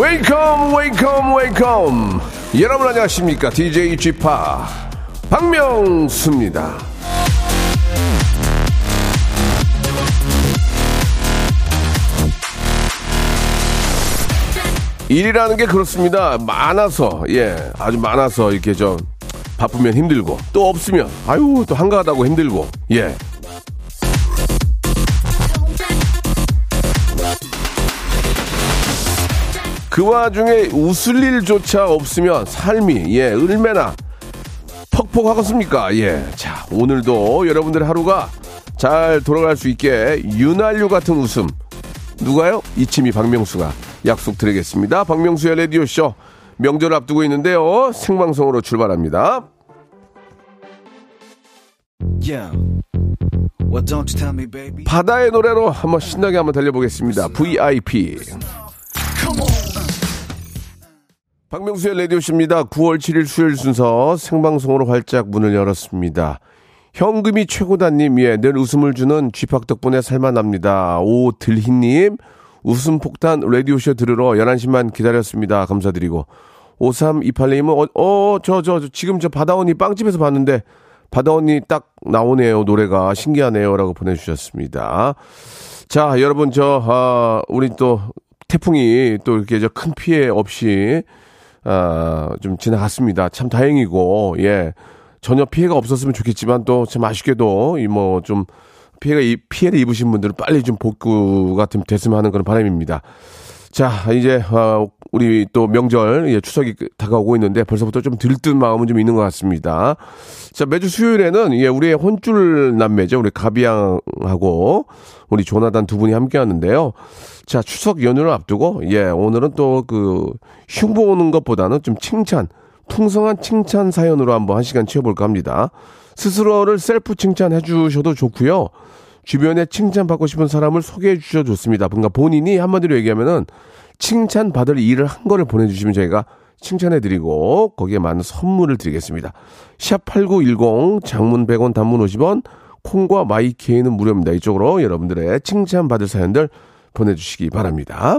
Welcome, welcome, welcome. 여러분 안녕하십니까? DJ p 박명수입니다. 일이라는 게 그렇습니다. 많아서, 예, 아주 많아서 이렇게 좀 바쁘면 힘들고, 또 없으면, 아유, 또 한가하다고 힘들고, 예. 그 와중에 웃을 일조차 없으면 삶이, 예, 얼마나 퍽퍽하겠습니까? 예. 자, 오늘도 여러분들의 하루가 잘 돌아갈 수 있게 윤활유 같은 웃음. 누가요? 이치미 박명수가 약속드리겠습니다. 박명수의 라디오 쇼 명절 앞두고 있는데요. 생방송으로 출발합니다. Yeah. Well, don't you tell me, baby. 바다의 노래로 한번 신나게 한번 달려보겠습니다. VIP. 박명수의 라디오쇼입니다. 9월 7일 수요일 순서 생방송으로 활짝 문을 열었습니다. 현금이 최고다님, 예, 늘 웃음을 주는 쥐팍 덕분에 살만합니다. 오들희님, 웃음 폭탄 라디오쇼 들으러 11시만 기다렸습니다. 감사드리고. 5328님은, 어, 어, 저, 저, 저, 지금 저 바다 언니 빵집에서 봤는데, 바다 언니 딱 나오네요. 노래가 신기하네요. 라고 보내주셨습니다. 자, 여러분, 저, 아, 우리 또 태풍이 또 이렇게 저 큰 피해 없이, 아, 좀 지나갔습니다. 참 다행이고, 예. 전혀 피해가 없었으면 좋겠지만 또 참 아쉽게도 이 뭐 좀 피해가 이 피해를 입으신 분들은 빨리 좀 복구가 좀 됐으면 하는 그런 바람입니다. 자 이제 어, 우리 또 명절 예, 추석이 다가오고 있는데 벌써부터 좀 들뜬 마음은 좀 있는 것 같습니다. 자 매주 수요일에는 예 우리의 혼줄 남매죠 우리 가비양하고 우리 조나단 두 분이 함께 하는데요. 자 추석 연휴를 앞두고 예 오늘은 또 그 흉보 오는 것보다는 좀 칭찬 풍성한 칭찬 사연으로 한번 한 시간 채워볼까 합니다. 스스로를 셀프 칭찬해 주셔도 좋고요. 주변에 칭찬받고 싶은 사람을 소개해 주셔도 좋습니다. 뭔가 본인이 한마디로 얘기하면은 칭찬받을 일을 한 거를 보내주시면 저희가 칭찬해 드리고 거기에 맞는 선물을 드리겠습니다. 샵 8910 장문 100원 단문 50원 콩과 마이케이는 무료입니다. 이쪽으로 여러분들의 칭찬받을 사연들 보내주시기 바랍니다.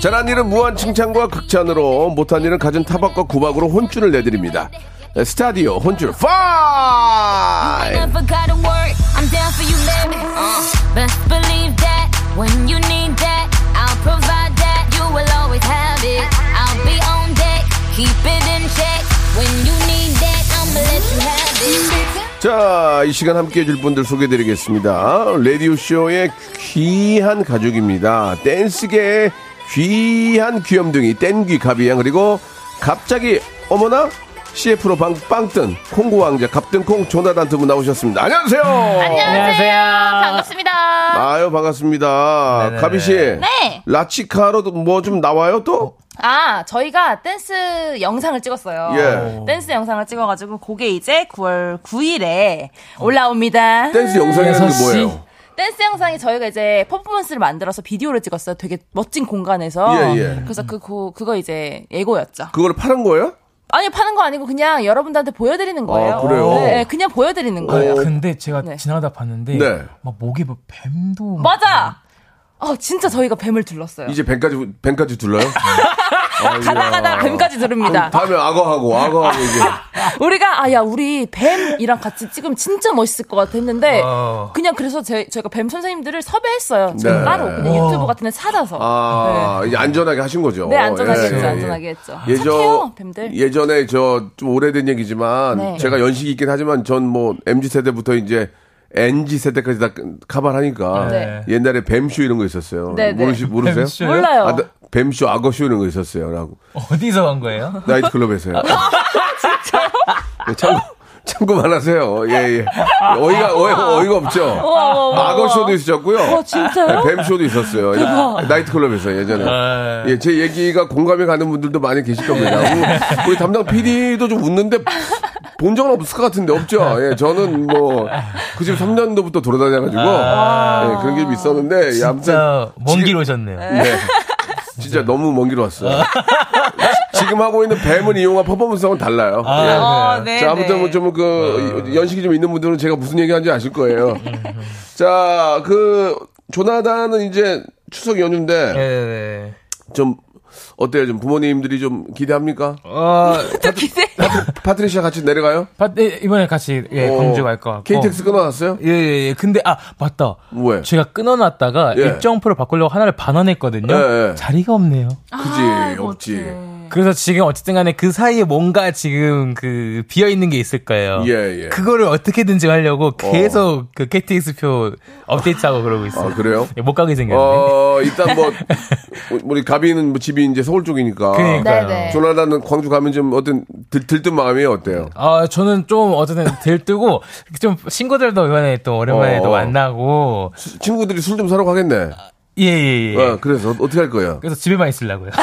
잘한 일은 무한 칭찬과 극찬으로 못한 일은 갖은 타박과 구박으로 혼쭐을 내드립니다. 스타디오 혼쭐 5! Never gotta work, I'm down for you, baby. Best believe that when you need that, I'll provide that. You will always have it. I'll be on deck, keep it in check. When you need that, I'ma let you have it. 자, 이 시간 함께 해줄 분들 소개해드리겠습니다. 라디오쇼의 귀한 가족입니다. 댄스계의 귀한 귀염둥이, 땡귀 가비양, 그리고 갑자기, 어머나? CF로 방, 빵뜬, 콩고 왕자, 갑등콩 조나단 두 분 나오셨습니다. 안녕하세요! 안녕하세요. 반갑습니다. 아유, 반갑습니다. 가비 씨. 네. 라치카로도 뭐 좀 나와요, 또? 아, 저희가 댄스 영상을 찍었어요. 예. 댄스 영상을 찍어가지고, 그게 이제 9월 9일에 올라옵니다. 댄스 영상이라는 게 뭐예요? 댄스 영상이 저희가 이제 퍼포먼스를 만들어서 비디오를 찍었어요. 되게 멋진 공간에서. 예, 예. 그래서 그, 그, 그거 이제 예고였죠. 그걸 파는 거예요? 아니, 파는 거 아니고 그냥 여러분들한테 보여드리는 거예요. 아, 그래요? 네, 네, 그냥 보여드리는 거예요. 근데 제가 네. 지나가다 봤는데 네. 막 목에 뭐 뱀도 막 맞아! 어, 진짜 저희가 뱀을 둘렀어요. 이제 뱀까지, 뱀까지 둘러요? 가다 가다 뱀까지 들읍니다. 다음에 악어하고, 악어하고 이제. 우리가 아야 우리 뱀이랑 같이 찍으면 진짜 멋있을 것 같아 했는데 어. 그냥 그래서 제, 저희가 뱀 선생님들을 섭외했어요. 네. 따로 그냥 유튜브 같은 데 찾아서. 아, 이제 안전하게 하신 거죠? 네, 네, 안전하게 예, 했죠. 예, 예. 안전하게 했죠. 예전 착해요 뱀들. 예전에 저 좀 오래된 얘기지만 네. 제가 연식이 있긴 하지만 전 뭐 MZ 세대부터 이제 NG 세대까지 다 카바하니까 네. 옛날에 뱀쇼 이런 거 있었어요. 네, 네. 모르시, 모르세요? 뱀쇼요? 몰라요. 아, 나- 뱀쇼, 악어쇼 이런 거 있었어요. 라고. 어디서 간 거예요? 나이트클럽에서요. 예, 참고, 참고만 하세요. 예, 예. 어이가, 어이, 어이가 없죠? 악어쇼도 있었고요. 와, 진짜요? 네, 뱀쇼도 있었어요. 나이트클럽에서 예전에. 아. 예, 제 얘기가 공감이 가는 분들도 많이 계실 겁니다. 우리, 우리 담당 PD도 좀 웃는데 본 적은 없을 것 같은데 없죠. 예, 저는 뭐 93년도부터 돌아다녀가지고 예, 그런 게좀 있었는데 예, 아무튼 진짜 먼길 지금- 오셨네요. 네. 진짜 너무 먼 길 왔어요. 지금 하고 있는 뱀을 이용한 퍼포먼스하고는 달라요. 예. 어, 네, 자, 아무튼 네. 뭐좀 그 연식이 좀 있는 분들은 제가 무슨 얘기하는지 아실 거예요. 자, 그 조나단은 이제 추석 연휴인데 네, 네. 좀 어때요? 좀 부모님들이 좀 기대합니까? 어, 또 기대. 파트리샤 같이 내려가요? 바- 네, 이번에 같이 예, 어, 광주 갈것 같고. KTX 끊어놨어요? 예, 예, 예. 근데, 아, 맞다. 왜? 제가 끊어놨다가 예. 일정표를 바꾸려고 하나를 반환했거든요. 예, 예. 자리가 없네요. 그지, 없지. 그래서 지금 어쨌든 간에 그 사이에 뭔가 지금 그 비어 있는 게 있을 거예요. 예, 예. 그거를 어떻게든지 하려고 계속 그 KTX 표 업데이트하고 그러고 있어요. 아, 그래요? 예, 못 가게 생겼네. 어, 일단 뭐, 우리 가비는 뭐 집이 이제 서울 쪽이니까. 그러니까요. 네네. 조나단은 광주 가면 좀 어떤 들, 들뜬 마음이 어때요? 아, 저는 좀 어쨌든 들뜨고 좀 친구들도 이번에 또 오랜만에 어. 또 만나고 수- 친구들이 술 좀 사러 가겠네. 예, 예, 예. 어, 그래서 어떻게 할 거야? 그래서 집에만 있으려고요.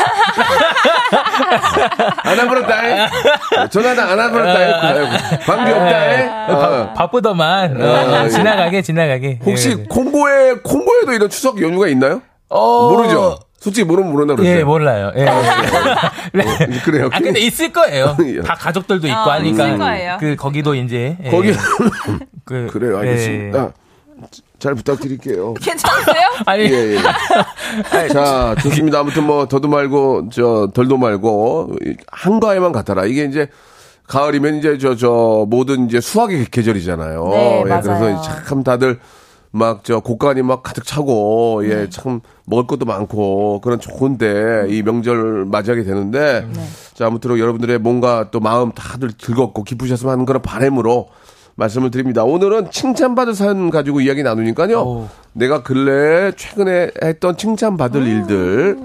안 와버렸다. 조나단 안 와버렸다. 광주 없다. 어. 바쁘더만 어, 어, 예. 지나가게 지나가게. 혹시 예. 콩고에, 콩고에도 이런 추석 연휴가 있나요? 어, 모르죠? 솔직히 모르면 모른다 그랬어요. 예, 몰라요. 예. 네. 그래요. 아 근데 있을 거예요. 예. 다 가족들도 있고 어, 하니까 있을 거예요. 그 거기도 이제 예. 거기, 그, 그래요. 예. 알겠습니다. 잘 부탁드릴게요. 괜찮으세요? 아니 예, 예. 자, 좋습니다. 아무튼 뭐, 더도 말고, 저, 덜도 말고, 이 한가에만 같아라. 이게 이제, 가을이면 이제 저, 저, 모든 이제 수학의 계절이잖아요. 네, 예, 맞아요. 그래서 참 다들 막 저, 곳간이 막 가득 차고, 네. 예, 참 먹을 것도 많고, 그런 좋은데, 이 명절 맞이하게 되는데, 네. 자, 아무쪼록 여러분들의 뭔가 또 마음 다들 즐겁고 기쁘셨으면 하는 그런 바람으로 말씀을 드립니다. 오늘은 칭찬받을 사연 가지고 이야기 나누니까요. 오. 내가 근래 최근에 했던 칭찬받을 음. 일들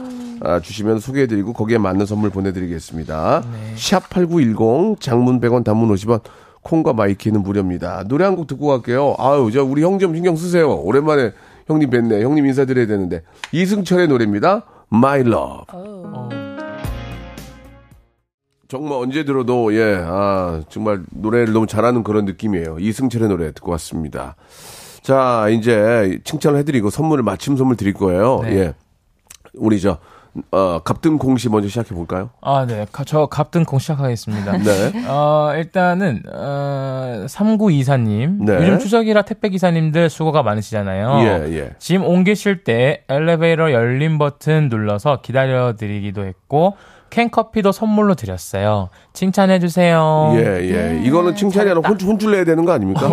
아, 주시면 소개해드리고 거기에 맞는 선물 보내드리겠습니다. 네. 샵8910 장문 100원 단문 50원 콩과 my K는 무료입니다. 노래 한 곡 듣고 갈게요. 아유 저 우리 형 좀 신경 쓰세요. 오랜만에 형님 뵀네. 형님 인사드려야 되는데 이승철의 노래입니다. My Love. 정말 언제 들어도 예, 아, 정말 노래를 너무 잘하는 그런 느낌이에요. 이승철의 노래 듣고 왔습니다. 자, 이제 칭찬을 해드리고 선물을 맞춤 선물 드릴 거예요. 네. 예. 우리 저, 어, 갑등 공시 먼저 시작해 볼까요? 아, 네. 가- 저 갑등공 시작하겠습니다. 네. 어, 일단은, 어, 3924님. 네. 요즘 추석이라 택배기사님들 수고가 많으시잖아요. 예, 예. 짐 옮기실 때 엘리베이터 열림 버튼 눌러서 기다려드리기도 했고, 캔커피도 선물로 드렸어요. 칭찬해주세요. 예, 예. 이거는 칭찬이 아니라 혼줄, 혼줄 내야 되는 거 아닙니까?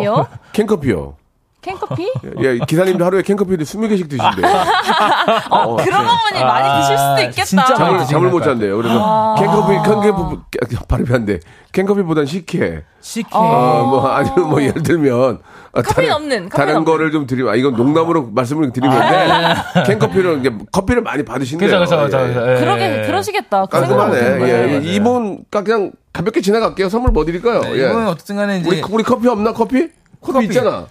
캔커피요. 캔커피? 예, 기사님도 하루에 캔커피를 20개씩 드신대요. 어, 그런 어머니 많이 드실 수도 있겠다. 진짜 잠을, 잠을 못. 잔대요. 그래서 캔커피, 캔커피, 발음이 안 돼. 캔커피보단 식혜. 식혜. 어, 뭐, 아니면 뭐, 예를 들면. 아, 커피는 없는, 다른 없는. 거를 좀 드리면, 아, 이건 농담으로 말씀을 드리는데, 캔커피를, 이제 커피를 많이 받으신대요. 그죠, 그죠, 그죠. 예. 예. 그러게 그러시겠다. 그 깔끔하네. 예. 맞아요. 이분, 그냥 가볍게 지나갈게요. 선물 뭐 드릴까요? 네, 예. 이거는 어쨌든 간에 이제. 우리, 우리 커피 없나, 커피? 커피, 커피. 있잖아.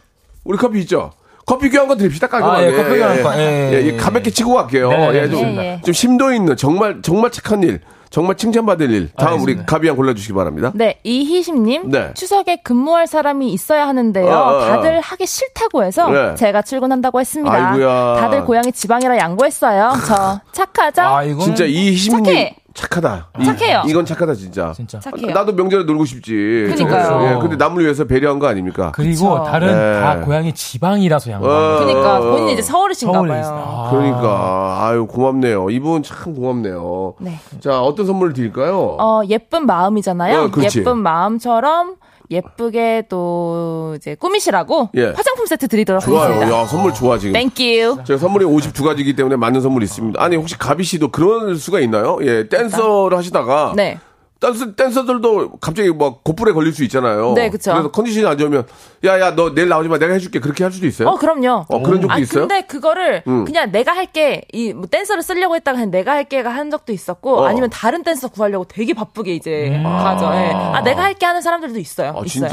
우리 커피 있죠? 커피 교환 거 드립시다, 깔끔하게. 아, 예, 커피 교환 거. 예, 예, 예, 예, 가볍게 치고 갈게요. 네, 네, 예, 좀, 예, 예. 좀 심도 있는, 정말, 정말 착한 일, 정말 칭찬받을 일. 다음 우리 알겠습니다. 가비 양 골라주시기 바랍니다. 네, 이희심님. 네. 추석에 근무할 사람이 있어야 하는데요. 어, 어, 어. 다들 하기 싫다고 해서 네. 제가 출근한다고 했습니다. 아이고야. 다들 고향이 지방이라 양보했어요. 저 착하죠? 아, 이거는. 진짜 이 희심님 착해. 착하다. 이- 착해요. 이 건 착하다 진짜. 진짜. 착해요. 나도 명절에 놀고 싶지. 그러니까요. 예, 근데 남을 위해서 배려한 거 아닙니까? 그리고 그쵸. 다른 네. 다 고향이 지방이라서 양보. 어. 그러니까 어. 본인이 이제 서울이신가 서울에 봐요. 있어. 아. 그러니까 아유 고맙네요. 이분 참 고맙네요. 네. 자 어떤 선물을 드릴까요? 어, 예쁜 마음이잖아요. 어. 예쁜 마음처럼 예쁘게 또 이제 꾸미시라고 예. 화장품 세트 드리도록 좋아요. 하겠습니다. 야 선물 좋아 지금. thank you. 제가 선물이 52가지이기 때문에 맞는 선물이 있습니다. 아니 혹시 가비 씨도 그런 수가 있나요? 예 댄서를 하시다가 네. 댄서, 댄서들도 갑자기 뭐 곧불에 걸릴 수 있잖아요. 네, 그쵸. 그래서 컨디션이 안 좋으면 야 야 너 내일 나오지 마 내가 해줄게 그렇게 할 수도 있어요. 어, 그럼요. 어, 그런 적도 아, 있어요? 근데 그거를 음. 그냥 내가 할게, 이, 뭐 댄서를 쓰려고 했다가 그냥 내가 할게가 한 적도 있었고, 어. 아니면 다른 댄서 구하려고 되게 바쁘게 이제 가죠. 예. 아, 내가 할게 하는 사람들도 있어요. 아, 있어요. 진짜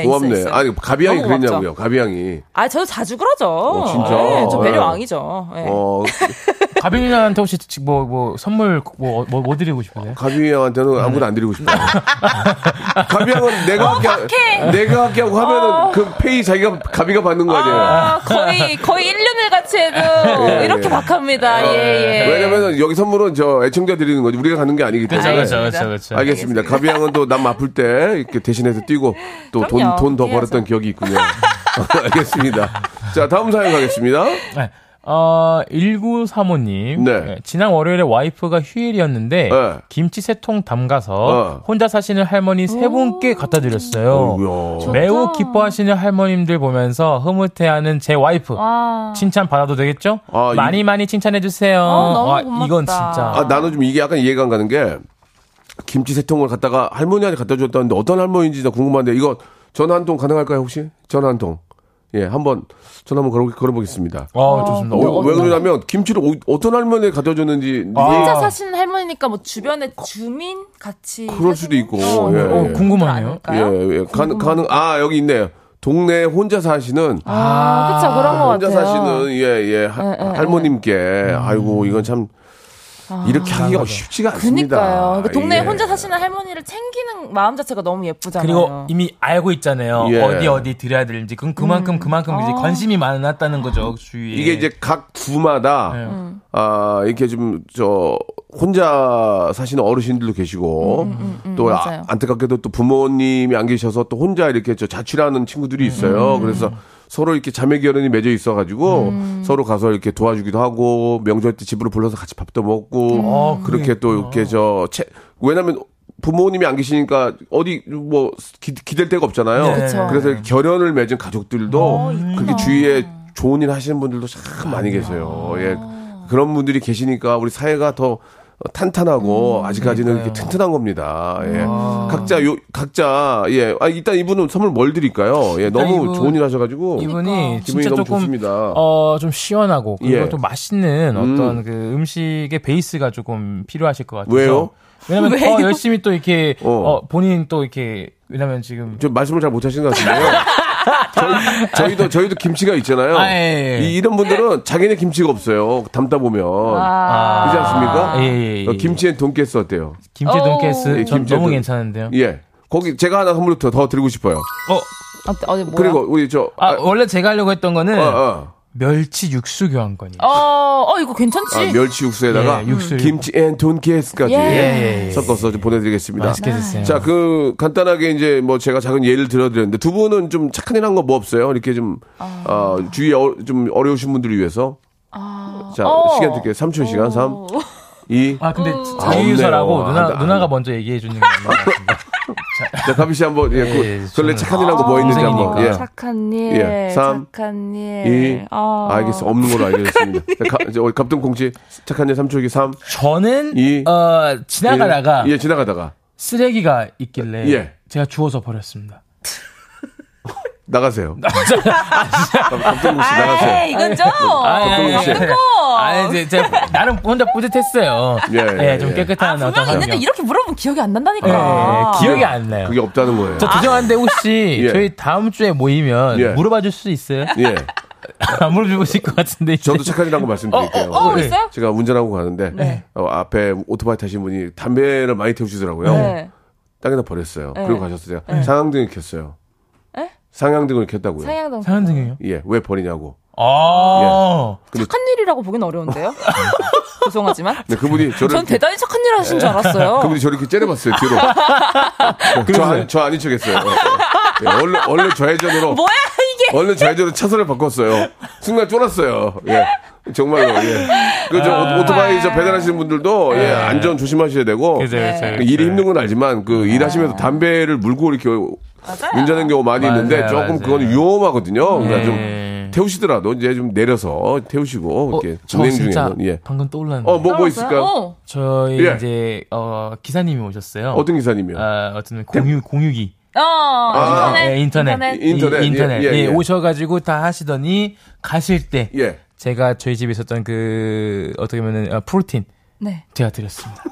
예, 고맙네. 있어요, 있어요. 아니 가비양이 그랬냐고요. 가비양이. 아, 저도 자주 그러죠. 진짜? 예, 저 배려 예. 왕이죠. 예. 어 가빈이한테 혹시 뭐, 뭐, 선물, 뭐, 뭐, 뭐 드리고 싶으세요? 가비양한테는 아무것도 안 드리고 싶어요. 가비양은 내가 어, 할게 하- 내가 할게 하고 하면은 그 페이 자기가 가비가 받는 거 아니에요. 아, 거의, 거의 1년을 같이 해도 예, 이렇게 예. 박합니다. 예, 예. 왜냐면은 여기 선물은 저 애청자 드리는 거지 우리가 가는 게 아니기 때문에. 그렇죠, 알겠습니다. 그렇죠, 그렇죠. 알겠습니다. 가비양은 또 남 아플 때 이렇게 대신해서 뛰고 또 돈. 돈 더. 벌었던 기억이 있군요. 알겠습니다. 자 다음 사연 가겠습니다. 네. 어, 1935님. 네. 지난 월요일에 와이프가 휴일이었는데, 네. 김치 세 통 담가서 어. 혼자 사시는 할머니 세 분께 갖다 드렸어요. 어이구야. 매우 기뻐하시는 할머님들 보면서 흐뭇해하는 제 와이프. 와. 칭찬 받아도 되겠죠? 아, 많이 이- 많이 칭찬해 주세요. 어, 너무 와, 고맙다. 이건 진짜. 아 나는 좀 이게 약간 이해가 안 가는 게 김치 세 통을 갖다가 할머니한테 갖다 줬다는데 어떤 할머니인지 나 궁금한데 이거 전화 한 통 가능할까요 혹시? 전화 한 통. 예, 한번 전화 한번 걸어, 걸어보겠습니다. 어, 좋습니다. 어, 왜 그러냐면 김치를 어, 떤 할머니에 갖다 줬는지 혼자 아. 사시는 할머니니까 뭐 주변에 주민 같이 그럴 수도 있고, 어, 예, 어, 예. 궁금하네요. 예, 예. 가능, 가능, 아, 여기 있네요. 동네에 혼자 사시는, 아, 그쵸 그런 것 혼자 같아요. 사시는, 예, 예, 하- 예, 예, 할머님께, 아이고, 이건 참, 이렇게 하기가 쉽지가 않습니다. 그니까요. 그 동네에 예. 혼자 사시는 할머니를 챙기는 마음 자체가 너무 예쁘잖아요. 그리고 이미 알고 있잖아요. 예. 어디 어디 드려야 되는지. 그럼 그만큼 그만큼 이제 관심이 많았다는 거죠. 주위에. 이게 이제 각 구마다, 네. 아, 이렇게 좀, 저, 혼자 사시는 어르신들도 계시고, 또 아, 맞아요. 안타깝게도 또 부모님이 안 계셔서 또 혼자 이렇게 저 자취하는 친구들이 있어요. 그래서 서로 이렇게 자매 결연이 맺어 있어가지고 서로 가서 이렇게 도와주기도 하고 명절 때 집으로 불러서 같이 밥도 먹고 어, 그렇게 또 이렇게 저 채, 왜냐면 부모님이 안 계시니까 어디 뭐 기, 기댈 데가 없잖아요. 네. 그래서 결연을 맺은 가족들도 그렇게 주위에 좋은 일 하시는 분들도 참 많이 계세요. 예. 그런 분들이 계시니까 우리 사회가 더 탄탄하고 아직까지는 이렇게 튼튼한 겁니다. 예. 각자 요 각자 예. 아 일단 이분은 선물 뭘 드릴까요? 예. 너무 이분- 좋은 일 하셔 가지고 이분이 기분이 진짜 너무 조금 좋습니다. 어좀 시원하고 그리고 예. 또 맛있는 음. 어떤 그 음식의 베이스가 조금 필요하실 것 같아서 왜요? 왜냐면 왜요? 더 열심히 또 이렇게 어. 어. 본인 또 이렇게 왜냐면 지금 좀 말씀을 잘 못하시는 것 같은데요. 저희, 도 저희도 김치가 있잖아요. 아, 예, 예. 이, 이런 분들은 자기네 김치가 없어요. 담다 보면 아. 그렇지 않습니까? 예, 예, 예. 어, 김치엔 돈가스 어때요? 김치 오. 돈가스 예, 전 김치 너무 돈- 괜찮은데요. 예. 거기 제가 하나 선물 더, 더 드리고 싶어요. 어, 어디 뭐야? 그리고 우리 저 아, 원래 제가 하려고 했던 거는 어, 어. 멸치 육수 교환권이에요. 어, 어 이거 괜찮지? 아, 멸치 육수에다가 예, 육수. 김치 and 돈가스까지 예. 예, 예. 섞어서 좀 보내드리겠습니다. 맛있게 드세요. 자, 그 간단하게 이제 뭐 제가 작은 예를 들어드렸는데 두 분은 좀 착한 일 한 거 뭐 없어요? 이렇게 좀 어, 주위에 어, 좀 어려우신 분들을 위해서. 자, 어. 시간 드릴게요. 3초 시간 3, 2. 아 근데 어. 장유유서라고 없네요. 누나 안 돼, 안 누나가 돼. 먼저 얘기해 주는 게 맞는 것 같습니다. 자, 가비 씨 한번 예, 예, 그, 예, 원래 저는- 착한 일한거뭐 있는지 한번. 예. 착한 일, 예. 삼, 착한 일. 2. 어. 알겠어. 없는 걸로 알겠습니다. 자, 가, 이제 우리 갑등콩치 착한 일 3초기 3. 저는 이- 어 지나가다가 예, 지나가다가. 쓰레기가 있길래 예. 제가 주워서 버렸습니다. 나가세요. 갑등콩 씨 나가세요. 에이, 이건 좀. 박동훈 씨. 아, 이제 제가 나름 혼자 뿌듯했어요. 예, 예, 좀 예. 깨끗한 아, 분명히 있는데 환경. 이렇게 물어보면 기억이 안 난다니까. 예, 기억이 안 나요. 그게 없다는 거예요. 저 죄송한데 혹시 예. 저희 다음 주에 모이면 예. 물어봐 줄 수 있어요? 예. 안 물어보실 것 같은데. 이제. 저도 착한 일한거 말씀드릴게요. 어, 어, 네. 있어요? 제가 운전하고 가는데 네. 어, 앞에 오토바이 타신 분이 담배를 많이 태우시더라고요. 네. 땅에다 버렸어요. 네. 그리고 가셨어요. 상향등을 켰어요. 에? 상향등을 켰다고요. 상향동. 상한등이요? 예, 왜 버리냐고. 아. 착한 일이라고 보긴 어려운데요. 죄송하지만. 근데 그분이 저를 전 대단히 착한 일 하신 줄 알았어요. 그분이 저를 이렇게 째려봤어요 뒤로. 저, 안- 저 아닌 척 했어요. 예, 얼른 얼른 좌회전으로 뭐야 이게? 얼른 좌회전으로 차선을 바꿨어요. 순간 쫄았어요. 예. 정말로, 예. 그, 저, 아. 오토바이 저 배달하시는 분들도, 예, 안전 조심하셔야 되고. 그죠, 그죠, 네. 그죠. 일이 힘든 건 알지만, 그, 일하시면서 담배를 물고 이렇게 맞아요. 운전하는 경우 많이 맞아요, 있는데, 조금 맞아요. 그건 위험하거든요. 그러니까 좀, 예. 태우시더라도 이제 좀 내려서 태우시고 어, 이렇게 운행 진짜 중에는 예. 방금 떠올랐는데. 어, 뭐, 뭐? 있을까요? 어. 저희 예. 이제 어, 기사님이 오셨어요. 어떤 기사님이요? 아, 어떤 공유 공유기. 어, 아, 인터넷. 예, 인터넷. 인터넷. 인터넷, 이- 인터넷. 예, 예, 예, 예. 오셔가지고 다 하시더니 가실 때 예. 제가 저희 집에 있었던 그 어떻게 보면 아, 프로틴 네. 제가 드렸습니다.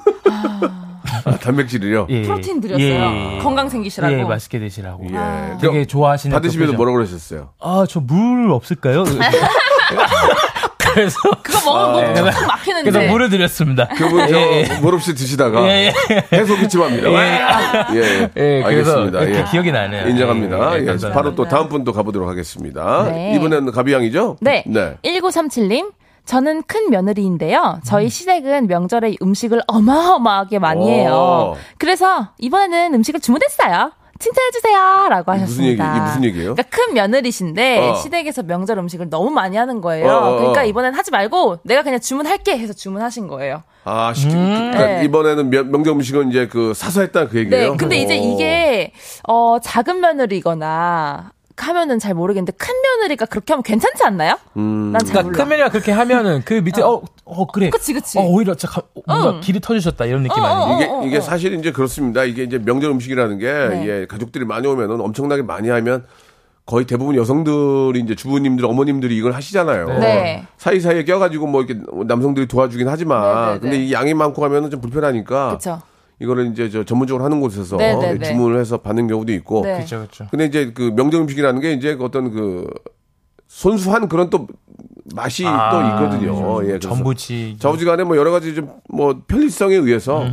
아, 단백질이요? 예. 프로틴 드렸어요. 예. 건강 생기시라고. 예, 맛있게 드시라고. 예. 되게 좋아하시는 받으시면서 그 뭐라 그러셨어요? 아, 저 물 없을까요? 그래서 그거 먹으면 목 툭툭 막히는데. 아, 그래서 물을 드렸습니다. 그분 저 예, 물 없이 드시다가 예, 해소 기침합니다. 예, 예. 예, 그래서 알겠습니다. 예. 기억이 나네요. 인정합니다. 예, 예, 예. 바로 또 다음 분도 가보도록 하겠습니다. 네. 이번에는 가비양이죠? 네. 네. 1937님. 저는 큰 며느리인데요. 음. 저희 시댁은 명절에 음식을 어마어마하게 많이 오. 해요. 그래서 이번에는 음식을 주문했어요. 칭찬해주세요. 라고 이게 무슨 얘기, 하셨습니다. 이게 무슨 얘기 예요? 그러니까 큰 며느리신데 어. 시댁에서 명절 음식을 너무 많이 하는 거예요. 어, 어, 어. 그러니까 이번엔 하지 말고 내가 그냥 주문할게 해서 주문하신 거예요. 아, 시키, 그러니까 네. 이번에는 명- 명절 음식은 이제 그 사서 했다는 그 얘기예요? 네. 근데 이제 오. 이게 어 작은 며느리거나 하면은 잘 모르겠는데 큰 며느리가 그렇게 하면 괜찮지 않나요? 음. 난잘 그러니까 몰라. 큰 메뉴가 그렇게 하면은 그 밑에 어, 어 그래. 그치, 그치. 어, 오히려 자, 가- 뭔가 응. 길이 터지셨다 이런 느낌 어, 아니에요? 이게, 어, 어, 이게 어. 사실 이제 그렇습니다. 이게 이제 명절 음식이라는 게, 네. 예, 가족들이 많이 오면은 엄청나게 많이 하면 거의 대부분 여성들이 이제 주부님들, 어머님들이 이걸 하시잖아요. 네. 사이사이에 껴가지고 뭐 이렇게 남성들이 도와주긴 하지만, 네, 네, 근데 네. 이 양이 많고 하면은 좀 불편하니까. 그렇죠. 이거를 이제 저 전문적으로 하는 곳에서 네, 네, 네. 주문을 해서 받는 경우도 있고. 네. 그렇죠, 그렇죠. 근데 이제 그 명절 음식이라는 게 이제 그 어떤 그 손수한 그런 또 맛이 아, 또 있거든요. 예, 전부치. 좌우지간에 뭐 여러 가지 좀 뭐 편리성에 의해서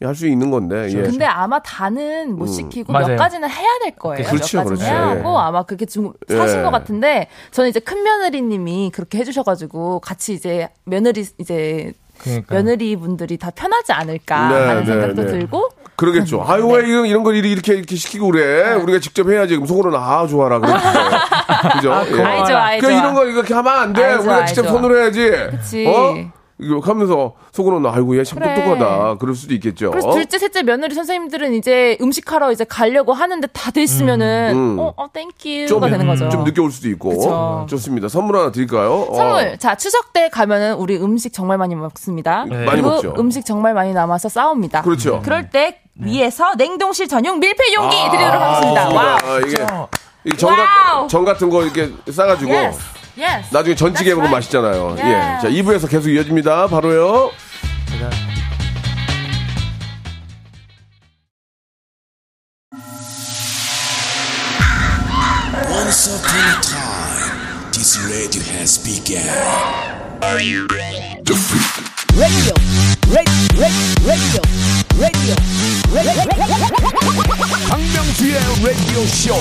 할 수 있는 건데. 예. 근데 아마 다는 못 시키고 맞아요. 몇 가지는 해야 될 거예요. 그렇죠, 몇 가지는 그렇죠. 해야 예. 하고 아마 그렇게 좀 사신 예. 것 같은데 저는 이제 큰 며느리님이 그렇게 해주셔가지고 같이 이제 며느리 이제 그러니까. 며느리 분들이 다 편하지 않을까 네, 하는 네, 생각도 네. 들고 그러겠죠. 아유, 왜 이런, 이런 걸 이렇게, 이렇게 시키고 그래? 우리가 직접 해야지. 그럼 속으로는 아, 좋아라. 그러죠. 그죠? 예. 아이 좋아 아이 그러니까 좋아. 이런 거 이렇게 하면 안 돼. 아이, 좋아, 우리가 아이, 직접 좋아. 손으로 해야지. 그치. 어? 이거 하면서 속으로는 아이고, 얘참 그래. 똑똑하다. 그럴 수도 있겠죠. 그래서 둘째, 셋째 며느리 선생님들은 이제 음식하러 이제 가려고 하는데 다 돼 있으면은 음. 어, 어, thank you가 되는 거죠. 좀 늦게 올 수도 있고. 그쵸. 좋습니다. 선물 하나 드릴까요? 어. 선물. 자, 추석 때 가면은 우리 음식 정말 많이 먹습니다. 네. 많이 그리고 먹죠. 음식 정말 많이 남아서 싸웁니다. 그렇죠. 그럴 때 위에서 냉동실 전용 밀폐 용기 드리도록 하겠습니다. 아, wow. 아, 이게, 어. 전 같은 거 이렇게 싸가지고. Yes. Yes. 나중에 전찌개 That's 먹으면 right. 맛있잖아요. 예. Yeah. 자, 2부에서 계속 이어집니다. 바로요. 제가 Once upon a time, this radio has begun. 박명수의 라디오 쇼.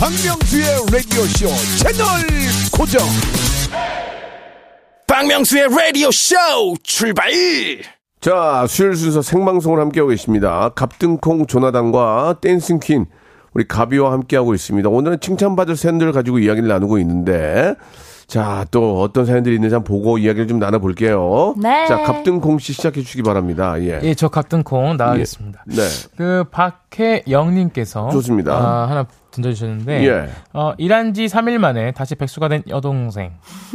박명수의 라디오 쇼 채널 고정. 박명수의 라디오 쇼 출발. 자, 수요일 순서 생방송을 함께하고 계십니다. 갑등콩 조나단과 dancing queen, 우리 가비와 함께하고 있습니다. 오늘은 칭찬받을 사연들을 가지고 이야기를 나누고 있는데, 자, 또 어떤 사연들이 있는지 한번 보고 이야기를 좀 나눠볼게요. 네. 자, 갑등콩 씨 시작해 주시기 바랍니다. 예. 예, 저 각등콩 나가겠습니다. 네. 그 박혜영님께서 좋습니다. 아, 하나 던져주셨는데 예. 어, 일한 지 3일 만에 다시 백수가 된 여동생.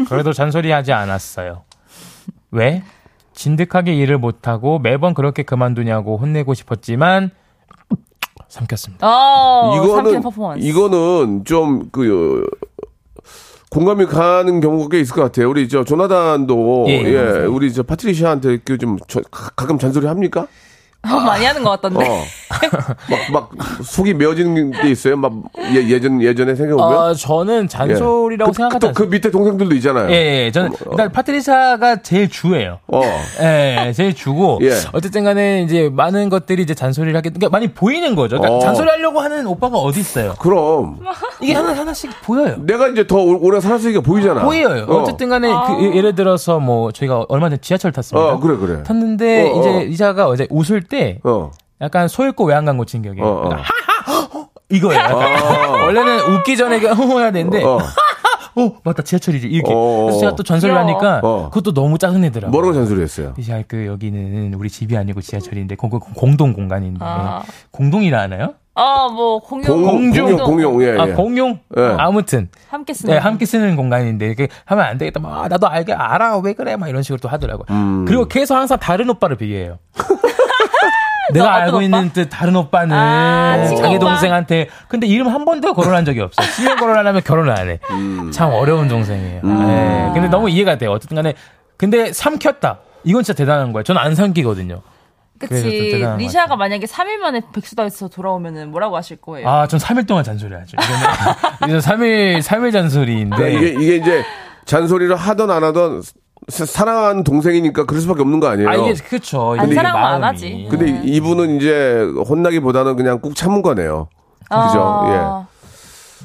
그래도 잔소리 하지 않았어요. 왜? 진득하게 일을 못하고 매번 그렇게 그만두냐고 혼내고 싶었지만 삼켰습니다. 어, 삼키는 이거는, 퍼포먼스. 이거는 좀, 그, 공감이 가는 경우가 꽤 있을 것 같아요. 우리 저 조나단도 예, 예, 예. 우리 저 파트리샤한테 그좀 가끔 잔소리 합니까? 너무 많이 하는 것 같던데. 어. 막, 막, 속이 메어지는 게 있어요? 막, 예, 예전, 예전에 생각해보면? 어, 저는 잔소리라고 그, 생각하지 또그 않습니다. 밑에 동생들도 있잖아요. 예, 예, 저는 일단 파트리샤가 제일 주예요. 어. 예, 제일 주고 예. 어쨌든 간에 이제 많은 것들이 이제 잔소리를 하게 그러니까 많이 보이는 거죠. 그러니까 어. 잔소리 하려고 하는 오빠가 어디 있어요? 그럼. 이게 하나 하나씩 보여요. 내가 이제 더 오- 오래 살았으니까 보이잖아. 보여요. 어. 어쨌든 간에 그 예- 예를 들어서 뭐 저희가 얼마 전에 지하철 탔습니다. 어, 그래, 그래. 탔는데 어, 어. 이제 이자가 어제 웃을 때 어. 약간 소 읽고 외양간 고친 격이에요. 어, 어. 이거예요. 약간. 원래는 웃기 전에 그 허허해야 되는데 어. 어 맞다 지하철이지 이렇게. 어. 그래서 제가 또 전설을 귀여워. 하니까 어. 그것도 너무 짜증내더라고요. 뭐라고 잔소리 했어요? 이제 그 여기는 우리 집이 아니고 지하철인데 공, 공- 공동 공간인데 아. 공동이라 하나요? 어, 뭐, 공용. 공, 공용, 공용, 예, 예. 아, 공용? 예. 아무튼. 함께 쓰는. 네, 함께 쓰는 공간인데 이렇게 하면 안 되겠다. 막 아, 나도 알게 알아 왜 그래 막 이런 식으로 또 하더라고요. 음. 그리고 계속 항상 다른 오빠를 비교해요. 내가 어떤 알고 오빠? 있는 듯 다른 오빠는 아, 자기 오빠? 동생한테 근데 이름 한 번도 결혼한 적이 없어. 10년 결혼하려면 결혼을 안 해. 음. 참 어려운 동생이에요. 네. 근데 너무 이해가 돼요. 어쨌든 간에 근데 삼켰다. 이건 진짜 대단한 거예요. 저는 안 삼키거든요. 그치. 리샤가 만약에 3일 만에 백수다에서 돌아오면은 뭐라고 하실 거예요? 아, 전 3일 동안 잔소리 하죠. 이제 3일, 3일 잔소리인데. 그러니까 이게, 이게 이제 잔소리를 하던 안 하던 사- 사랑하는 동생이니까 그럴 수밖에 없는 거 아니에요. 아, 이게, 그쵸. 안 이게 사랑하면 안 마음이. 하지. 근데 네. 이분은 이제 혼나기보다는 그냥 꾹 참은 거네요. 그죠?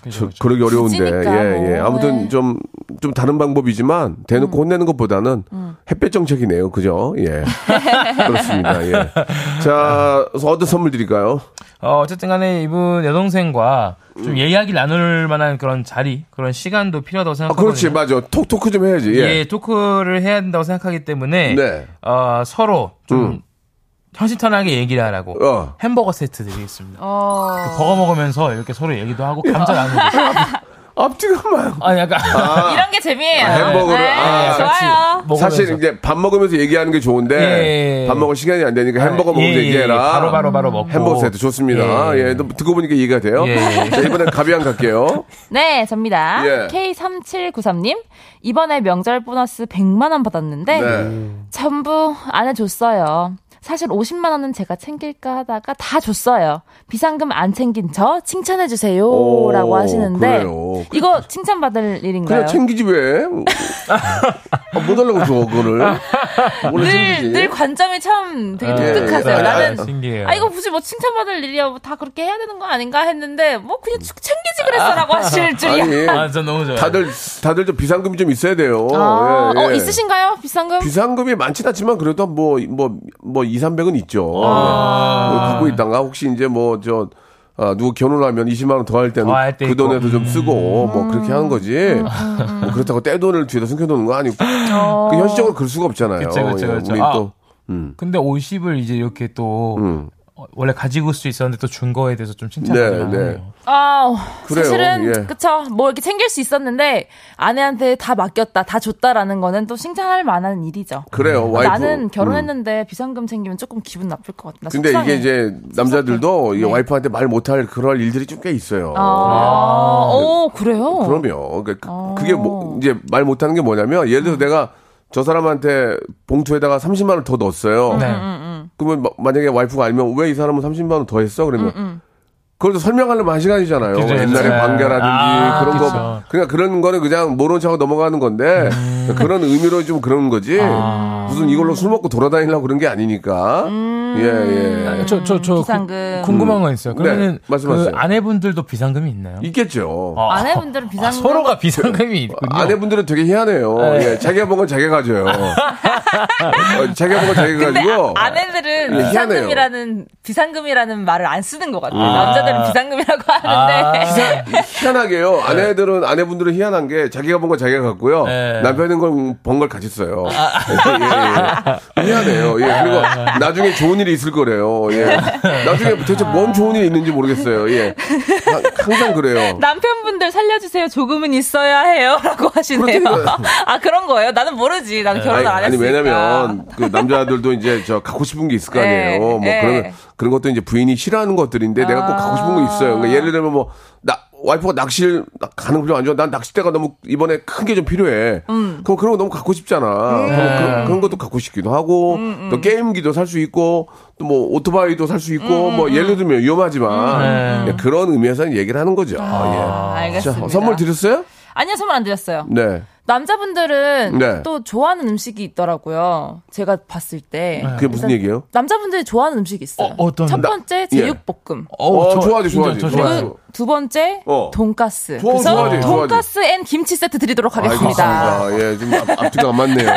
예. 저, 그러기 어려운데. 지지니까 예, 예. 뭐. 아무튼 네. 음. 좀, 좀 다른 방법이지만 대놓고 혼내는 것보다는 햇볕 정책이네요. 그죠? 예. 그렇습니다. 예. 자, 그래서 어떤 선물 드릴까요? 어, 어쨌든 간에 이분 여동생과 좀 이야기 나눌 만한 그런 자리, 그런 시간도 필요하다고 아, 생각하거든요. 그렇지. 맞아. 톡, 토크 좀 해야지. 예. 예, 토크를 해야 된다고 생각하기 때문에 네. 어, 서로 좀 음. 현실탄하게 얘기를 하라고 어. 햄버거 세트 드리겠습니다. 어. 그 버거 먹으면서 이렇게 서로 얘기도 하고 감자 나누고. 앞뒤가 막. 아, 약간 이런 게 재미예요. 아, 햄버거를- 네, 아, 좋아요. 먹으면서. 사실 이제 밥 먹으면서 얘기하는 게 좋은데 예, 예. 밥 먹을 시간이 안 되니까 햄버거 먹으면서 예, 예, 얘기해라. 바로 바로 바로 먹고. 햄버거 세트 좋습니다. 예, 예. 또 듣고 보니까 이해가 돼요. 예. 자, 이번엔 가비안 갈게요. 네, 접니다. 예. K3793님. 이번에 명절 보너스 100만 원 받았는데, 네. 전부 안 해줬어요. 사실 50만 원은 제가 챙길까 하다가 다 줬어요. 비상금 안 챙긴 저 칭찬해 주세요. 오, 라고 하시는데 그래요. 이거 칭찬 받을 일인가요? 그냥 챙기지 왜? 아, 뭐 달라고 줘, 그거를. 늘, 늘 관점이 참 되게 예, 독특하세요. 예. 나는 신기해요. 아 이거 굳이 뭐 칭찬받을 일이야 뭐 다 그렇게 해야 되는 거 아닌가 했는데 뭐 그냥 챙기지 그랬어라고 하실 줄이야. 아니, 아, 전 너무 좋아요. 다들, 다들 좀 비상금이 좀 있어야 돼요. 아, 예, 예. 어 있으신가요 비상금? 비상금이 많진 않지만 그래도 뭐, 뭐, 뭐, 2, 300은 있죠. 아. 뭐 갖고 있다가 혹시 이제 뭐, 저, 아, 누구 결혼하면 20만 원 더 할 때는 그. 돈에도 좀 쓰고 뭐 그렇게 하는 거지. 음, 뭐 그렇다고 떼돈을 뒤에다 숨겨놓는 거 아니고. 어. 그 현실적으로 그럴 수가 없잖아요. 그쵸, 그쵸, 예, 그쵸. 우리 아. 또, 음. 근데 50을 이제 이렇게 또 음. 어, 원래 가지고 올 수 있었는데 또 준 거에 대해서 좀 네, 칭찬을 네. 하네요. 아 그래요, 사실은 예. 그쵸 뭐 이렇게 챙길 수 있었는데 아내한테 다 맡겼다 다 줬다라는 거는 또 칭찬할 만한 일이죠. 그래요, 와이프. 나는 음. 결혼했는데 비상금 챙기면 조금 기분 나쁠 것 같다. 나 근데 속상해. 이게 이제 남자들도 네. 와이프한테 말 못할 그럴 일들이 좀 꽤 있어요. 아, 오 그래요? 그럼요. 그러니까 그- 어. 그게 뭐 이제 말 못하는 게 뭐냐면 예를 들어 내가 저 사람한테 봉투에다가 30만 원 더 넣었어요. 네. 그러면 마- 만약에 와이프가 알면 왜 이 사람은 30만 원 더 했어? 그러면 음, 그걸 또 설명하려면 한 시간이잖아요. 그죠, 옛날에 그죠. 관계라든지 아, 그런 거 그쵸. 그냥 그런 거는 그냥 모른 척하고 넘어가는 건데 음. 그런 의미로 좀 그런 거지. 아. 무슨 이걸로 술 먹고 돌아다니려고 그런 게 아니니까. 예, 예. 저, 저, 저, 비상금. 그- 궁금한 거 있어요. 그러면 네, 말씀하세요. 그 아내분들도 비상금이 있나요? 있겠죠. 아, 아내분들은 비상금 아, 서로가 비상금이 있군요. 아내분들은 되게 희한해요. 네. 예, 자기가 본건 자기가 가져요. 어, 자기가 본건 자기가 근데 가지고. 아내들은 예, 비상금이라는 비상금이라는 말을 안 쓰는 것 같아요. 아. 남자들 은 비상금이라고 하는데 아. 희한하게요. 아내들은 아내분들은 희한한 게 자기가 본건 자기가 갖고요. 네. 남편이 번걸 같이 써요. 예, 예, 예. 희한해요. 예, 그리고 나중에 좋은 일이 있을 거래요. 예. 나중에 대체 뭔 좋은 일이 있는지 모르겠어요. 예. 하- 항상 그래요. 남편분들 살려주세요. 조금은 있어야 해요.라고 하시네요. 그렇다니까요. 아 그런 거예요? 나는 모르지. 나는 결혼 아니, 안 아니, 했으니까. 왜냐면 그 남자들도 이제 저 갖고 싶은 게 있을 거 아니에요. 네, 뭐 네. 그런 그런 것도 이제 부인이 싫어하는 것들인데 내가 꼭 갖고 싶은 거 있어요. 그러니까 예를 들면 뭐 나 와이프가 낚시를 가는 거 별로 안 좋아. 난 낚싯대가 너무 이번에 큰 게 좀 필요해. 음. 그럼 그런 거 너무 갖고 싶잖아. 그럼 그런, 그런 것도 갖고 싶기도 하고 음, 또 게임기도 살 수 있고 또 뭐 오토바이도 살 수 있고 음, 뭐 예를 들면 위험하지만 네. 예, 그런 의미에서는 얘기를 하는 거죠. 아, 예. 알겠습니다. 자, 선물 드렸어요? 아니요, 선물 안 드렸어요. 네. 남자분들은 네. 또 좋아하는 음식이 있더라고요. 제가 봤을 때. 그게 무슨 얘기예요? 남자분들이 좋아하는 음식이 있어요. 어, 어떤- 첫 나- 번째 예. 제육볶음. 어, 좋아하지, 진짜 좋아하지, 저 그리고 좋아하지. 좋아해요. 두 번째 어. 돈가스. 좋아, 그래서 좋아하지, 좋아하지. 돈가스 and 김치 세트 드리도록 하겠습니다. 알겠습니다. 예, 좀 앞, 앞뒤가 안 맞네요.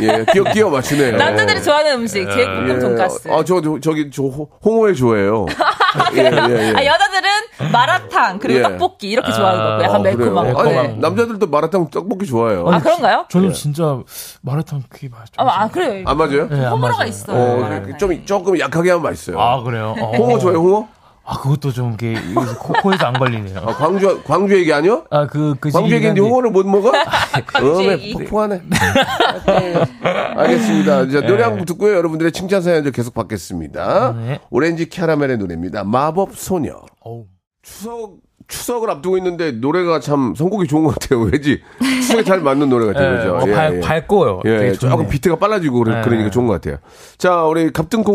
예, 예 끼어, 끼어 맞추네요. 남자들이 좋아하는 음식 제육볶음, 예. 돈가스. 아, 저, 저, 저기, 저, 홍- 홍어회 좋아해요. 예, 예, 예. 아, 여자들은 마라탕 그리고 예. 떡볶이 이렇게 좋아하는 거고요. 약간 아. 아니, 네. 남자들도 마라탕 떡볶이 좋아해요. 아 그런가요? 저는 진짜 마라탕 그게 맞죠. 아, 아 그래요. 안 맞아요? 네, 안 호불호가 맞아요. 있어요. 어, 마라탕이. 좀, 조금 약하게 하면 맛있어요. 아, 그래요? 어. 홍어 좋아해요, 홍어? 아 그것도 좀 코, 코에서 안 걸리네요. 아, 광주 광주 얘기 아니요? 아 그 그 광주 얘기인데 용어를 못 먹어? 광주. 폭풍하네. 네. 알겠습니다. 이제 노래 네. 한곡 듣고요. 여러분들의 칭찬 사연들 계속 받겠습니다. 네. 오렌지 캐러멜의 노래입니다. 마법 소녀. 추석 추석을 앞두고 있는데 노래가 참 선곡이 좋은 것 같아요. 왜지? 추석에 잘 맞는 노래 같아요. 예, 그죠? 어, 밝, 밝고요. 예, 조금. 비트가 빨라지고 그러, 네. 그러니까 좋은 것 같아요. 자, 우리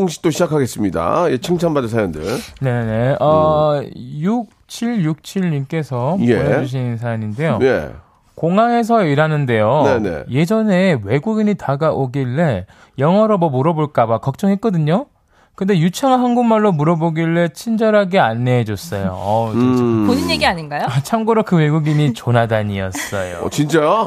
씨또 시작하겠습니다. 예, 칭찬받을 사연들. 네네. 어, 6767님께서 예. 보내주신 사연인데요. 예. 공항에서 일하는데요. 네네. 예전에 외국인이 다가오길래 영어로 뭐 물어볼까봐 걱정했거든요. 근데 유창한 한국말로 물어보길래 친절하게 안내해 줬어요. 어, 되게 음. 본인 얘기 아닌가요? 참고로 그 외국인이 조나단이었어요. 어, 진짜요?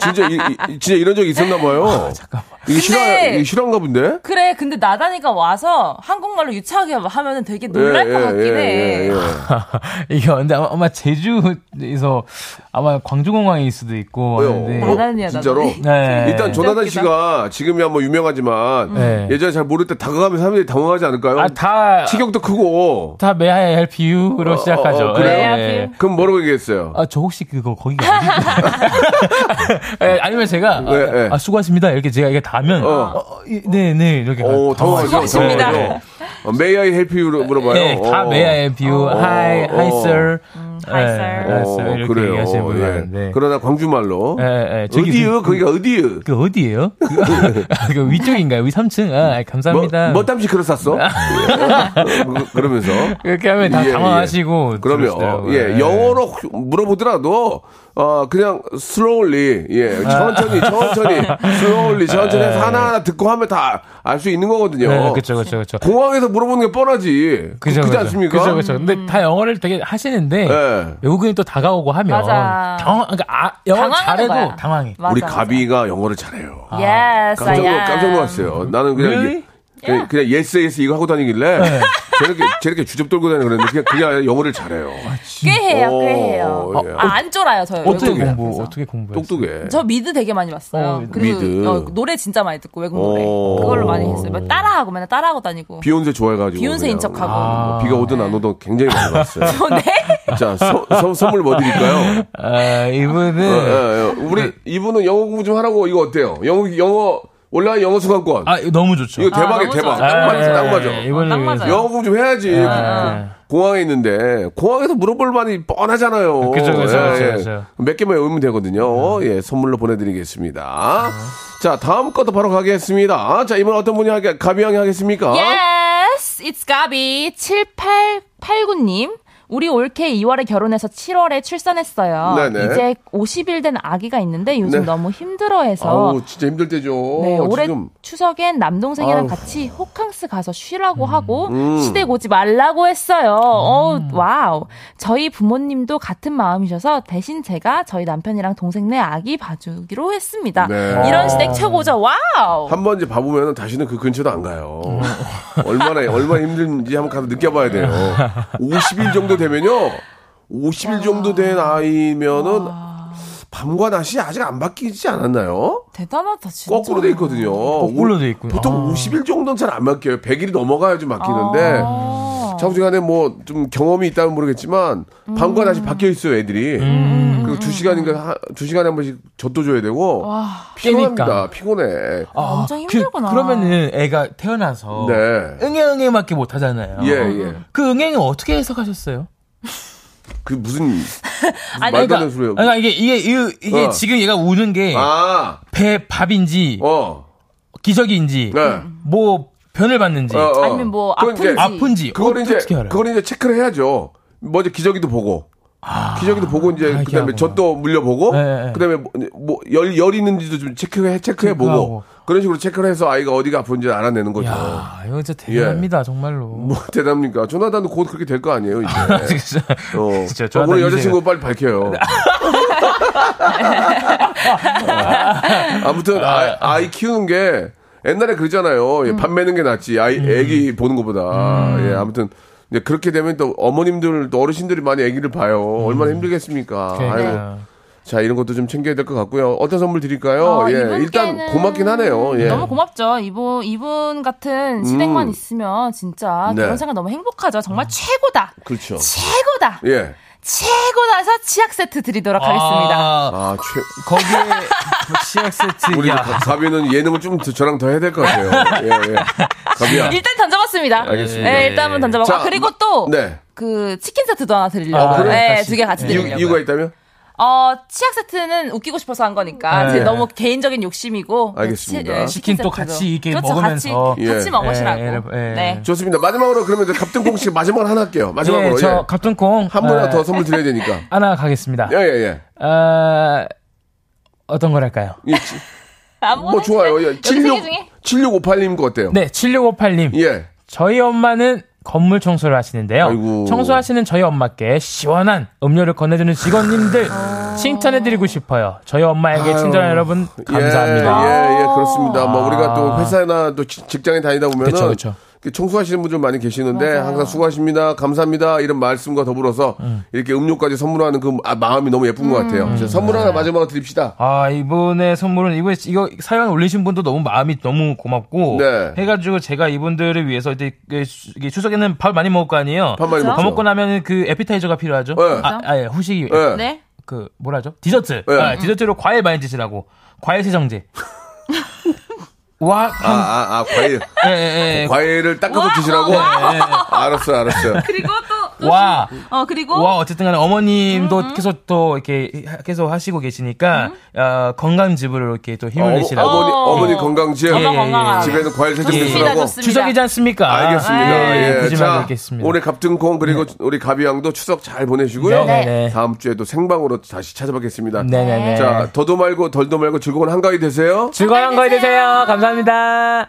진짜, 이, 이- 진짜 이런 적이 있었나 봐요. 잠깐만. 이게 싫어, 근데- 이게 싫어한가 본데? 그래, 근데 나단이가 와서 한국말로 유창하게 하면은 되게 놀랄 것 같긴 해. 예. 이게 근데 아마, 아마 제주에서 아마 광주공항일 수도 있고 왜요? 하는데 어, 나단이야, 진짜로? 네. 일단 조나단 씨가 지금이야 뭐 유명하지만 네. 예전에 잘 모를 때 다가가면 사람들이 당황하지 않을까요? 아, 다, 체격도 크고. 다 May I help you로 어, 시작하죠. 어, 그래요? 예. You? 그럼 뭐라고 얘기했어요? 아, 저 혹시 그거 거기가 어디? 예, 아니면 제가 네, 아, 네. 아, 수고하십니다. 이렇게 제가 이게 다면 어. 어, 어, 이- 네, 네 이렇게 오, 가- 당황하죠. 수고하십니다. 어, May I help you로 물어봐요. 네, 다 어. May I help you? Hi, hi 어. sir. Hi, 예, sir. hi, sir. 어, 이렇게 그래요. 얘기하시는 분이 예. 많은데. 그러나 광주말로 예, 예. 저기 어디요? 그, 거기가 어디요? 그 어디예요? 그, 그 위쪽인가요? 위 3층? 아, 감사합니다. 뭐, 뭐 땀시 그릇 샀어? 예. 그- 그러면서 이렇게 하면 다 예, 당황하시고. 그러면 들으시더라고요. 예 영어로 혹- 물어보더라도 어 그냥 slowly 예 천천히 천천히 slowly 천천히 해서 하나하나 듣고 하면 다 알 수 있는 거거든요. 네, 그쵸, 그쵸, 그쵸. 공항에서 물어보는 게 뻔하지. 그죠, 그지. 않습니까? 그죠, 그죠. 근데 다 영어를 되게 하시는데 예. 외국인이 또 다가오고 하면 맞아. 당황, 그러니까 아, 영어 잘해도 거야. 당황해. 맞아, 우리. 가비가 영어를 잘해요. Yes, 놀- am. 깜짝 놀랐어요. 나는 그냥 Really? 예- 그냥, 그냥 yes yes 이거 하고 다니길래 네. 저렇게 저렇게 주접 떨고 다니는 그랬는데 그냥 그냥 영어를 잘해요. 꽤 해요, 오, 꽤 해요. 예. 아, 안 쫄아요, 저. 어떻게 공부. 어떻게 공부했어요? 똑똑해. 저 미드 되게 많이 봤어요. 어, 그리고 미드. 어, 노래 진짜 많이 듣고 외국 노래 오. 그걸로 많이 했어요. 막 따라하고 맨날 따라하고 다니고 비욘세 좋아해가지고. 비욘세인 척하고. 아. 비가 오든 안 오든 굉장히 많이 봤어요. 어, 네? 자, 서- 서- 선물 뭐 드릴까요? 아, 이분은 어, 어, 어. 우리 이분은 영어 공부 좀 하라고 이거 어때요? 영어 영어 온라인 영어 수강권. 아, 너무 좋죠. 이거 대박이야 너무 대박. 딱 맞아 딱 맞아. 예. 맞아요. 영어 공부 좀 해야지. 예. 공항에 있는데 공항에서 물어볼 만이 뻔하잖아요. 그죠, 그죠, 예, 그죠, 예. 그죠. 몇 개만 외우면 되거든요. 예, 선물로 보내드리겠습니다. 자, 다음 것도 바로 가겠습니다. 자, 이번 어떤 분이 하게 가비양이 하겠습니까? Yes, it's 가비 7889님. 우리 올케 2월에 결혼해서 7월에 출산했어요. 네네. 이제 50일 된 아기가 있는데 요즘 네. 너무 힘들어해서 아우, 진짜 힘들 때죠. 네, 올해 지금 추석엔 남동생이랑 아우. 음. 같이 호캉스 가서 쉬라고 하고 시댁 오지 말라고 했어요. 어, wow. 저희 부모님도 같은 마음이셔서 대신 제가 저희 남편이랑 동생네 아기 봐주기로 했습니다. 네. 이런 시댁 최고죠. wow. 한 번 이제 봐보면 다시는 그 근처도 안 가요. 얼마나, 얼마나 힘든지 한번 가서 느껴봐야 돼요. 50일 정도 되면요. 50일 정도 된 아이면은 밤과 낮이 아직 안 바뀌지 않았나요? 대단하다, 진짜. 거꾸로 돼 있거든요. 거꾸로 돼 있군요. 보통 아. 50일 정도는 잘 안 바뀌어요. 100일이 넘어가야지 바뀌는데. 아. 장중간에 뭐 좀 경험이 있다면 모르겠지만 밤과 낮이 바뀌어 있어요 애들이 그리고 두 시간인가 두 시간에 한 번씩 젖도 줘야 되고 피곤합니다 깨니까. 피곤해 아, 엄청 힘들구나. 그, 러면은 애가 태어나서 네. 응애응애밖에 못 하잖아요. 예, 예. 그 응애는 어떻게 해석하셨어요? 그 무슨, 무슨 아니, 말도 안 되는 소리예요 그러니까 이게 이게 이게, 이게 어. 지금 얘가 우는 게배 아, 밥인지 어, 기저귀인지 네. 뭐 변을 받는지 어, 어. 아니면 뭐 그건 이제 아픈지. 아픈지 그걸 이제 어떻게 알아요? 그걸 이제 체크를 해야죠. 먼저 기저귀도 보고. 기저귀도 보고 이제 아, 그다음에. 젖도 물려보고 네, 네. 그다음에 뭐열 열 있는지도 좀 체크해 체크해 보고. 그런 식으로 체크를 해서 아이가 어디가 아픈지 알아내는 거죠. 야, 이거 진짜 대단합니다, 정말로. 뭐 대답니까? 조나단도 곧 그렇게 될 거 아니에요 이제. 진짜. 어. 진짜 저 오늘 조나단 여자친구 빨리 밝혀요. 아무튼 아, 아이 키우는 게 옛날에 그러잖아요. 예, 밥 매는 게 낫지. 아이 애기 보는 것보다. 예, 아무튼 이제 그렇게 되면 또 어머님들 또 어르신들이 많이 애기를 봐요. 얼마나 힘들겠습니까? 아유. 자, 이런 것도 좀 챙겨야 될 것 같고요. 어떤 선물 드릴까요? 어, 예, 일단 고맙긴 하네요. 예. 너무 고맙죠. 이분 이분 같은 시댁만 있으면 진짜 네. 결혼 생활 너무 행복하죠. 정말 최고다. 그렇죠. 최고다. 예. 최고다 해서 치약 세트 드리도록 하겠습니다. 아, 아, 최, 거기에 치약 세트. 우리 야. 가- 가비는 예능을 좀 더- 저랑 더 해야 될 것 같아요. 예, 예. 가비야. 일단 던져봤습니다. 알겠습니다. 네, 일단 한번 던져봤고 자, 아, 그리고 또 네. 그 치킨 세트도 하나 드리려고. 아, 그래요? 네. 두 개 같이 드리려고. 이유가 있다면? 어, 치약 세트는 웃기고 싶어서 한 거니까. 네. 제 너무 개인적인 욕심이고. 알겠습니다. 치- 네, 세트도. 같이 이렇게 그렇죠, 먹으면서. 같이, 같이 예. 먹으시라고. 예, 예, 예. 네. 좋습니다. 마지막으로 그러면 이제 갑등콩 씨 마지막으로 하나 할게요. 마지막으로. 예, 저 예. 갑등콩 한 분이나 어, 더 선물 드려야 되니까. 하나 가겠습니다. 예, 예, 예. 어, 어떤 걸 할까요? 예, 뭐 좋아요. 예. 여기 세개 76, 중에? 7658님 거 어때요? 네, 7658님. 예. 저희 엄마는 건물 청소를 하시는데요. 아이고. 청소하시는 저희 엄마께 시원한 음료를 건네주는 직원님들 칭찬해드리고 싶어요. 저희 엄마에게 아유. 친절한 여러분 감사합니다. 예, 예, 예, 그렇습니다. 뭐 우리가 또 아. 회사나 또 지- 직장에 다니다 보면은 그쵸, 그쵸. 이렇게 청소하시는 분들 많이 계시는데 맞아요. 항상 수고하십니다, 감사합니다 이런 말씀과 더불어서 이렇게 음료까지 선물하는 그 아, 마음이 너무 예쁜 것 같아요. 자, 선물 하나 마지막으로 드립시다. 아, 이분의 선물은 이거 이거 사연 올리신 분도 너무 마음이 너무 고맙고 네. 해 가지고 제가 이분들을 위해서 이제 그 추석에는 밥 많이 먹을 거 아니에요. 밥 많이 그렇죠? 먹고 나면 그 에피타이저가 필요하죠. 네. 아, 아, 예, 후식이 예. 네. 그 뭐라죠? 디저트. 네. 아, 디저트로 과일 많이 드시라고. 과일 세정제. 와, 아, 한, 아, 아, 과일. 예, 예, 예. 과일을 닦아서 드시라고? 예, 예. 알았어요, 알았어요. 그리고 또, 와, 어, 그리고. 와, 어쨌든 간에 어머님도 음, 계속 또 이렇게 하- 계속 하시고 계시니까, 어, 건강즙으로 이렇게 또 힘을 어, 내시라고. 어머니, 어. 어머니. 엄마 예, 예, 건강하게. 집에는 과일 세정 드시라고. 추석이지 않습니까? 알겠습니다. 네, 예. 푸짐하게 자. 올해 갑등콩 그리고 우리 가비양도 추석 잘 보내시고요. 네, 네, 네. 다음 주에도 생방으로 다시 찾아뵙겠습니다. 네네네. 자, 더도 말고 덜도 말고 즐거운 한가위 되세요. 즐거운 한가위 되세요. 감사합니다.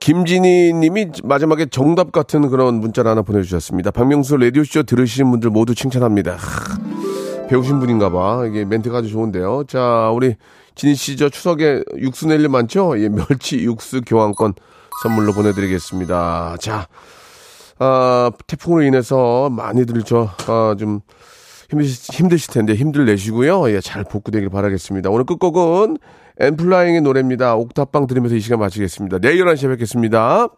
김진희 님이 마지막에 정답 같은 그런 문자를 하나 보내주셨습니다. 박명수 라디오쇼 들으시는 분들 모두 칭찬합니다. 하, 배우신 분인가 봐. 이게 멘트가 아주 좋은데요. 자, 우리 진희 씨 저 추석에 육수 낼일 많죠? 예, 멸치 육수 교환권 선물로 보내드리겠습니다. 자, 아, 태풍으로 인해서 많이들 저, 아, 좀 힘드실, 힘드실 텐데 힘들 내시고요. 예, 잘 복구되길 바라겠습니다. 오늘 끝곡은 엠플라잉의 노래입니다. 옥탑방 들으면서 이 시간 마치겠습니다. 내일 11시에 뵙겠습니다.